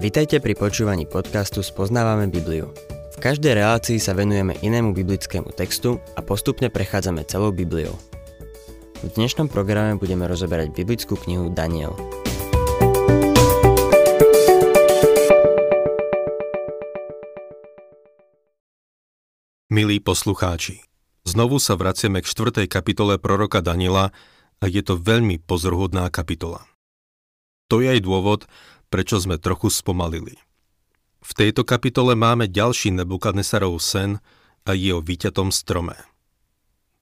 Vitajte pri počúvaní podcastu Spoznávame Bibliu. V každej relácii sa venujeme inému biblickému textu a postupne prechádzame celou Bibliou. V dnešnom programe budeme rozoberať biblickú knihu Daniel. Milí poslucháči, znovu sa vraciame k 4. kapitole proroka Daniela a je to veľmi pozorhodná kapitola. To je aj dôvod, prečo sme trochu spomalili. V tejto kapitole máme ďalší Nebukadnesarov sen a je o vyťatom strome.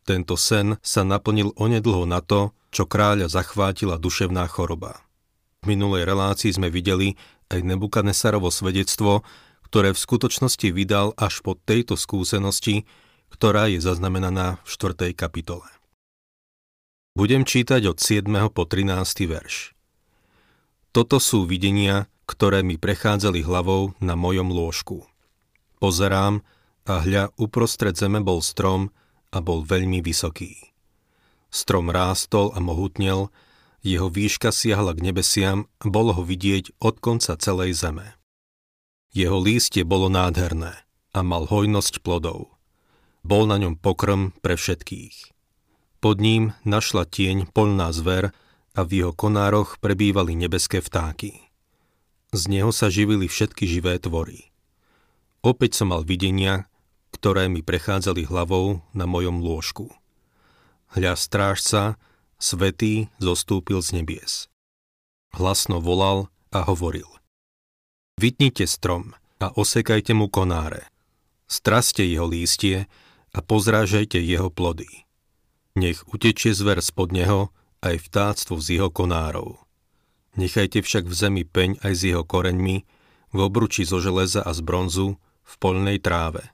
Tento sen sa naplnil onedlho na to, čo kráľa zachvátila duševná choroba. V minulej relácii sme videli aj Nebukadnesarovo svedectvo, ktoré v skutočnosti vydal až po tejto skúsenosti, ktorá je zaznamenaná v 4. kapitole. Budem čítať od 7. po 13. verš. Toto sú videnia, ktoré mi prechádzali hlavou na mojom lôžku. Pozerám a hľa uprostred zeme bol strom a bol veľmi vysoký. Strom rástol a mohutnel, jeho výška siahla k nebesiam a bolo ho vidieť od konca celej zeme. Jeho lístie bolo nádherné a mal hojnosť plodov. Bol na ňom pokrm pre všetkých. Pod ním našla tieň polná zver, a v jeho konároch prebývali nebeské vtáky. Z neho sa živili všetky živé tvory. Opäť som mal videnia, ktoré mi prechádzali hlavou na mojom lôžku. Hľa strážca, svetý, zostúpil z nebies. Hlasno volal a hovoril. Vytnite strom a osekajte mu konáre. Straste jeho lístie a pozrážajte jeho plody. Nech utečie zver spod neho aj vtáctvo z jeho konárov. Nechajte však v zemi peň aj s jeho koreňmi, v obruči zo železa a z bronzu, v poľnej tráve.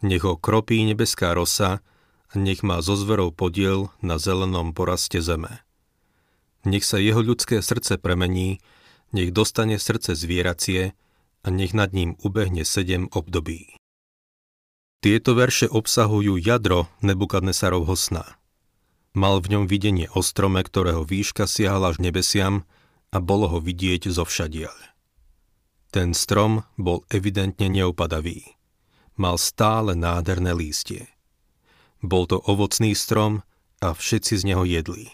Nech ho kropí nebeská rosa a nech má zo zverov podiel na zelenom poraste zeme. Nech sa jeho ľudské srdce premení, nech dostane srdce zvieracie a nech nad ním ubehne sedem období. Tieto verše obsahujú jadro Nebukadnesarovho sna. Mal v ňom videnie o strome, ktorého výška siahala až nebesiam a bolo ho vidieť zo všadiaľ. Ten strom bol evidentne neupadavý. Mal stále nádherné lístie. Bol to ovocný strom a všetci z neho jedli.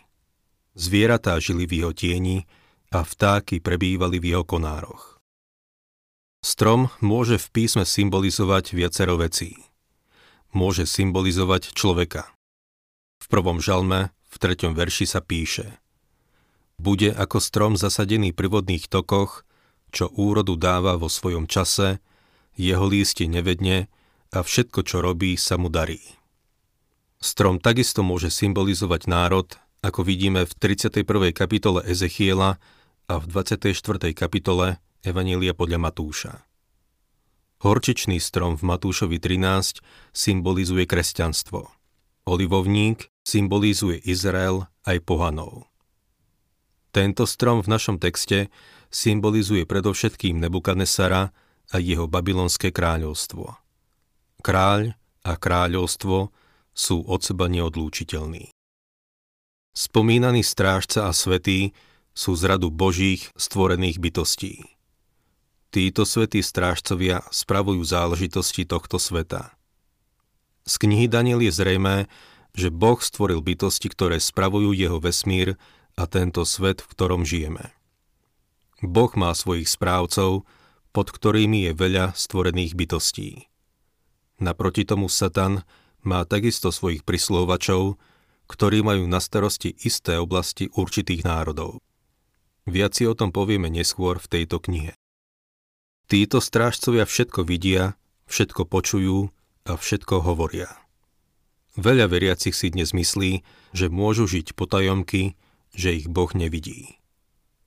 Zvieratá žili v jeho tieni a vtáky prebývali v jeho konároch. Strom môže v písme symbolizovať viacero vecí. Môže symbolizovať človeka – v prvom žalme, v treťom verši sa píše Bude ako strom zasadený pri vodných tokoch, čo úrodu dáva vo svojom čase, jeho lístie nevedne a všetko, čo robí, sa mu darí. Strom takisto môže symbolizovať národ, ako vidíme v 31. kapitole Ezechiela a v 24. kapitole Evanília podľa Matúša. Horčičný strom v Matúšovi 13 symbolizuje kresťanstvo. Olivovník symbolizuje Izrael aj pohanov. Tento strom v našom texte symbolizuje predovšetkým Nebukadnesara a jeho babylonské kráľovstvo. Kráľ a kráľovstvo sú od seba neodlúčiteľní. Spomínaný strážca a svetý sú z radu božích stvorených bytostí. Títo svetí strážcovia spravujú záležitosti tohto sveta. Z knihy Daniel je zrejmé, že Boh stvoril bytosti, ktoré spravujú jeho vesmír a tento svet, v ktorom žijeme. Boh má svojich správcov, pod ktorými je veľa stvorených bytostí. Naproti tomu Satan má takisto svojich prislovačov, ktorí majú na starosti isté oblasti určitých národov. Viac si o tom povieme neskôr v tejto knihe. Títo strážcovia všetko vidia, všetko počujú a všetko hovoria. Veľa veriacich si dnes myslí, že môžu žiť potajomky, že ich Boh nevidí.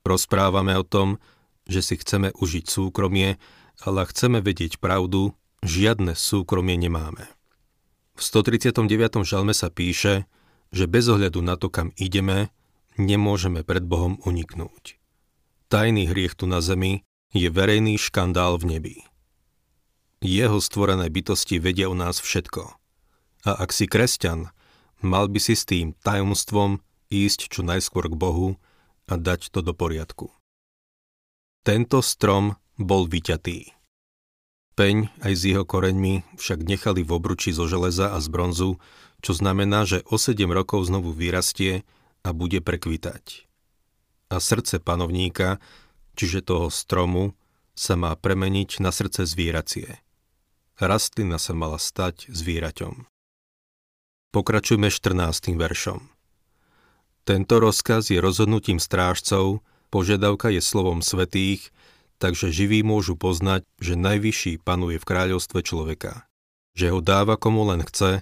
Rozprávame o tom, že si chceme užiť súkromie, ale chceme vedieť pravdu, žiadne súkromie nemáme. V 139. žalme sa píše, že bez ohľadu na to, kam ideme, nemôžeme pred Bohom uniknúť. Tajný hriech tu na zemi je verejný škandál v nebi. Jeho stvorené bytosti vedia o nás všetko. A ak si kresťan, mal by si s tým tajomstvom ísť čo najskôr k Bohu a dať to do poriadku. Tento strom bol vyťatý. Peň aj s jeho koreňmi však nechali v obruči zo železa a z bronzu, čo znamená, že o 7 rokov znovu vyrastie a bude prekvitať. A srdce panovníka, čiže toho stromu, sa má premeniť na srdce zvieracie. Rastlina sa mala stať zvieraťom. Pokračujme 14. veršom. Tento rozkaz je rozhodnutím strážcov, požiadavka je slovom svetých, takže živí môžu poznať, že najvyšší panuje v kráľovstve človeka, že ho dáva komu len chce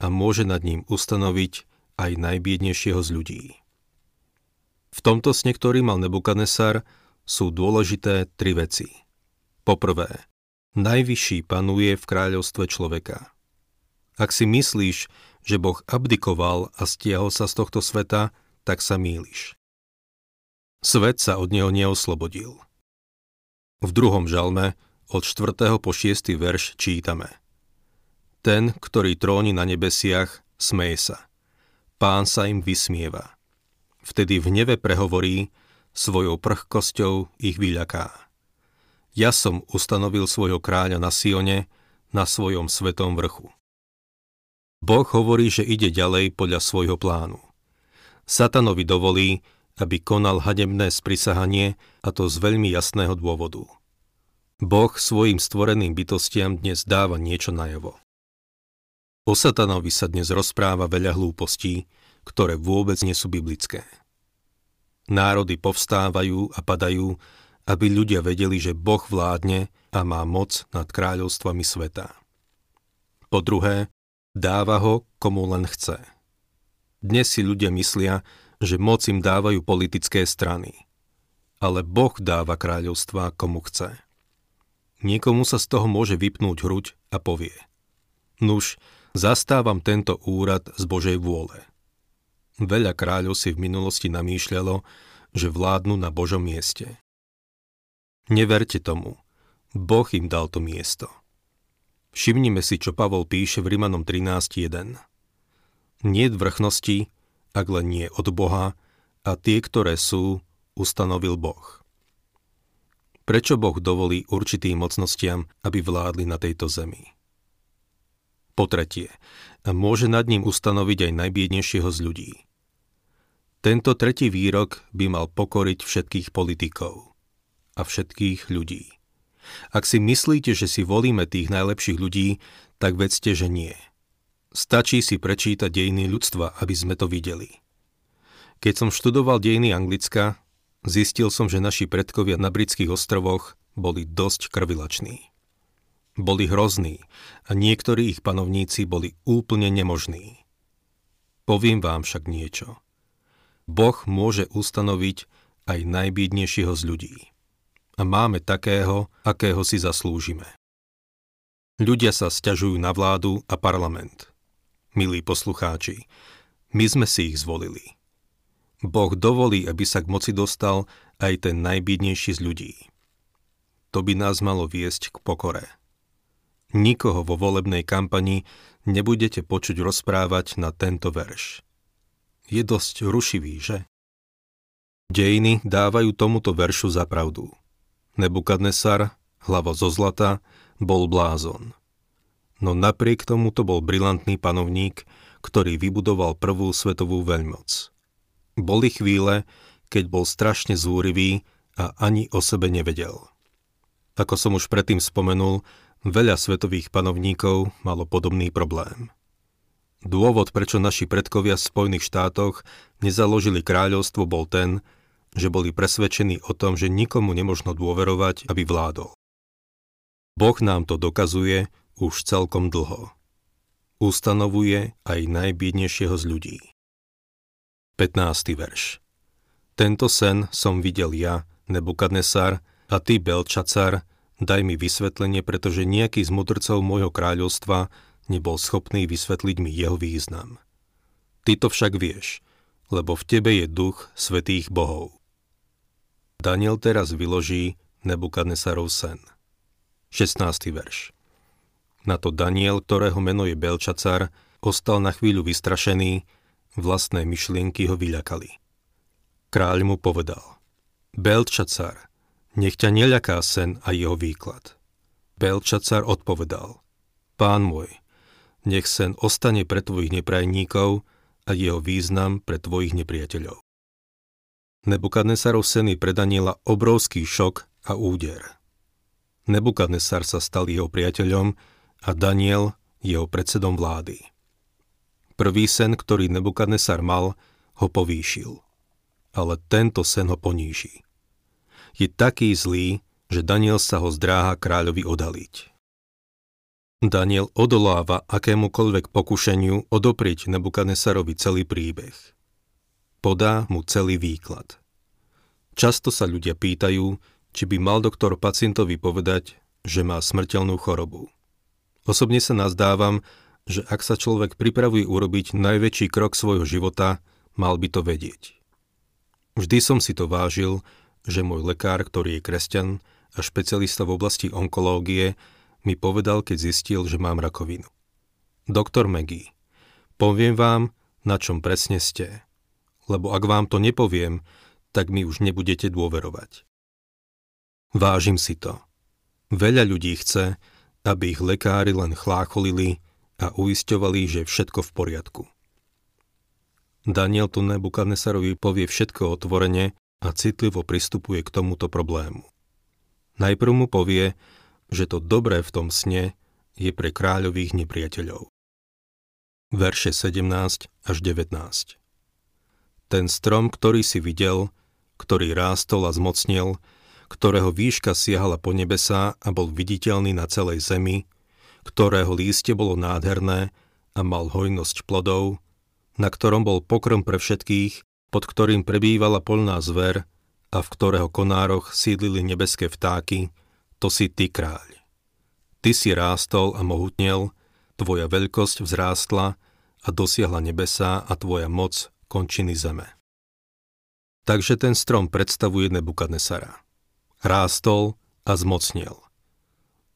a môže nad ním ustanoviť aj najbiednejšieho z ľudí. V tomto sne, ktorý mal Nebukadnesar, sú dôležité tri veci. Poprvé, najvyšší panuje v kráľovstve človeka. Ak si myslíš, že Boh abdikoval a stiahol sa z tohto sveta, tak sa mýliš. Svet sa od neho neoslobodil. V druhom žalme od 4. po 6. verš čítame. Ten, ktorý tróni na nebesiach, smeje sa. Pán sa im vysmieva. Vtedy v neve prehovorí, svojou prchkosťou ich vyľaká. Ja som ustanovil svojho kráľa na Sione, na svojom svetom vrchu. Boh hovorí, že ide ďalej podľa svojho plánu. Satanovi dovolí, aby konal hadebné sprisahanie a to z veľmi jasného dôvodu. Boh svojim stvoreným bytostiam dnes dáva niečo najavo. O satanovi sa dnes rozpráva veľa hlúpostí, ktoré vôbec nie sú biblické. Národy povstávajú a padajú, aby ľudia vedeli, že Boh vládne a má moc nad kráľovstvami sveta. Po druhé, dáva ho komu len chce. Dnes si ľudia myslia, že moc im dávajú politické strany. Ale Boh dáva kráľovstva komu chce. Niekomu sa z toho môže vypnúť hruď a povie Nuž, zastávam tento úrad z Božej vôle. Veľa kráľov si v minulosti namýšľalo, že vládnu na Božom mieste. Neverte tomu. Boh im dal to miesto. Všimnime si, čo Pavol píše v Rimanom 13.1. Nie vrchnosti, ak len nie od Boha, a tie, ktoré sú, ustanovil Boh. Prečo Boh dovolí určitým mocnostiam, aby vládli na tejto zemi? Po tretie, môže nad ním ustanoviť aj najbiednejšieho z ľudí. Tento tretí výrok by mal pokoriť všetkých politikov a všetkých ľudí. Ak si myslíte, že si volíme tých najlepších ľudí, tak vedzte, že nie – Stačí si prečítať dejiny ľudstva, aby sme to videli. Keď som študoval dejiny Anglicka, zistil som, že naši predkovia na britských ostrovoch boli dosť krvilační. Boli hrozní a niektorí ich panovníci boli úplne nemožní. Poviem vám však niečo. Boh môže ustanoviť aj najbídnejšieho z ľudí. A máme takého, akého si zaslúžime. Ľudia sa sťažujú na vládu a parlament milí poslucháči, my sme si ich zvolili. Boh dovolí, aby sa k moci dostal aj ten najbídnejší z ľudí. To by nás malo viesť k pokore. Nikoho vo volebnej kampani nebudete počuť rozprávať na tento verš. Je dosť rušivý, že? Dejiny dávajú tomuto veršu za pravdu. Nebukadnesar, hlava zo zlata, bol blázon – no napriek tomu to bol brilantný panovník, ktorý vybudoval prvú svetovú veľmoc. Boli chvíle, keď bol strašne zúrivý a ani o sebe nevedel. Ako som už predtým spomenul, veľa svetových panovníkov malo podobný problém. Dôvod, prečo naši predkovia v Spojených štátoch nezaložili kráľovstvo, bol ten, že boli presvedčení o tom, že nikomu nemožno dôverovať, aby vládol. Boh nám to dokazuje, už celkom dlho. Ustanovuje aj najbiednejšieho z ľudí. 15. verš Tento sen som videl ja, Nebukadnesar, a ty, Belčacar, daj mi vysvetlenie, pretože nejaký z mudrcov môjho kráľovstva nebol schopný vysvetliť mi jeho význam. Ty to však vieš, lebo v tebe je duch svetých bohov. Daniel teraz vyloží Nebukadnesarov sen. 16. verš na to Daniel, ktorého meno je Belčacar, ostal na chvíľu vystrašený, vlastné myšlienky ho vyľakali. Kráľ mu povedal, Belčacar, nech ťa neľaká sen a jeho výklad. Belčacar odpovedal, Pán môj, nech sen ostane pre tvojich neprajníkov a jeho význam pre tvojich nepriateľov. Nebukadnesarov seny pre Daniela obrovský šok a úder. Nebukadnesar sa stal jeho priateľom a Daniel jeho predsedom vlády. Prvý sen, ktorý Nebukadnesar mal, ho povýšil. Ale tento sen ho poníži. Je taký zlý, že Daniel sa ho zdráha kráľovi odaliť. Daniel odoláva akémukoľvek pokušeniu odoprieť Nebukadnesarovi celý príbeh. Podá mu celý výklad. Často sa ľudia pýtajú, či by mal doktor pacientovi povedať, že má smrteľnú chorobu. Osobne sa nazdávam, že ak sa človek pripravuje urobiť najväčší krok svojho života, mal by to vedieť. Vždy som si to vážil, že môj lekár, ktorý je kresťan a špecialista v oblasti onkológie, mi povedal, keď zistil, že mám rakovinu. Doktor Maggie, poviem vám, na čom presne ste. Lebo ak vám to nepoviem, tak mi už nebudete dôverovať. Vážim si to. Veľa ľudí chce, aby ich lekári len chlácholili a uisťovali, že je všetko v poriadku. Daniel tu Nebukadnesarovi povie všetko otvorene a citlivo pristupuje k tomuto problému. Najprv mu povie, že to dobré v tom sne je pre kráľových nepriateľov. Verše 17 až 19 Ten strom, ktorý si videl, ktorý rástol a zmocnil, ktorého výška siahala po nebesá a bol viditeľný na celej zemi, ktorého lístie bolo nádherné a mal hojnosť plodov, na ktorom bol pokrm pre všetkých, pod ktorým prebývala polná zver a v ktorého konároch sídlili nebeské vtáky, to si ty kráľ. Ty si rástol a mohutnel, tvoja veľkosť vzrástla a dosiahla nebesá a tvoja moc končiny zeme. Takže ten strom predstavuje Nebukadnesara. Rástol a zmocnil.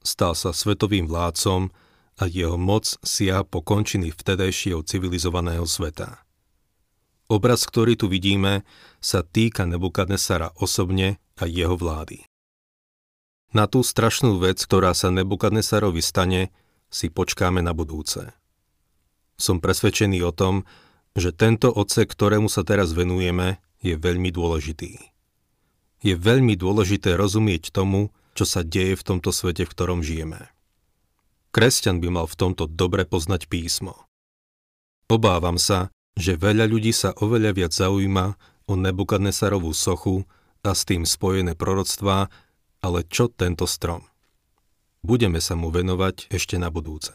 Stal sa svetovým vládcom a jeho moc siaha po končiny vtedajšieho civilizovaného sveta. Obraz, ktorý tu vidíme, sa týka Nebukadnesara osobne a jeho vlády. Na tú strašnú vec, ktorá sa Nebukadnesarovi stane, si počkáme na budúce. Som presvedčený o tom, že tento odsek, ktorému sa teraz venujeme, je veľmi dôležitý. Je veľmi dôležité rozumieť tomu, čo sa deje v tomto svete, v ktorom žijeme. Kresťan by mal v tomto dobre poznať písmo. Obávam sa, že veľa ľudí sa oveľa viac zaujíma o Nebukadnesarovú sochu a s tým spojené proroctvá ale čo tento strom? Budeme sa mu venovať ešte na budúce.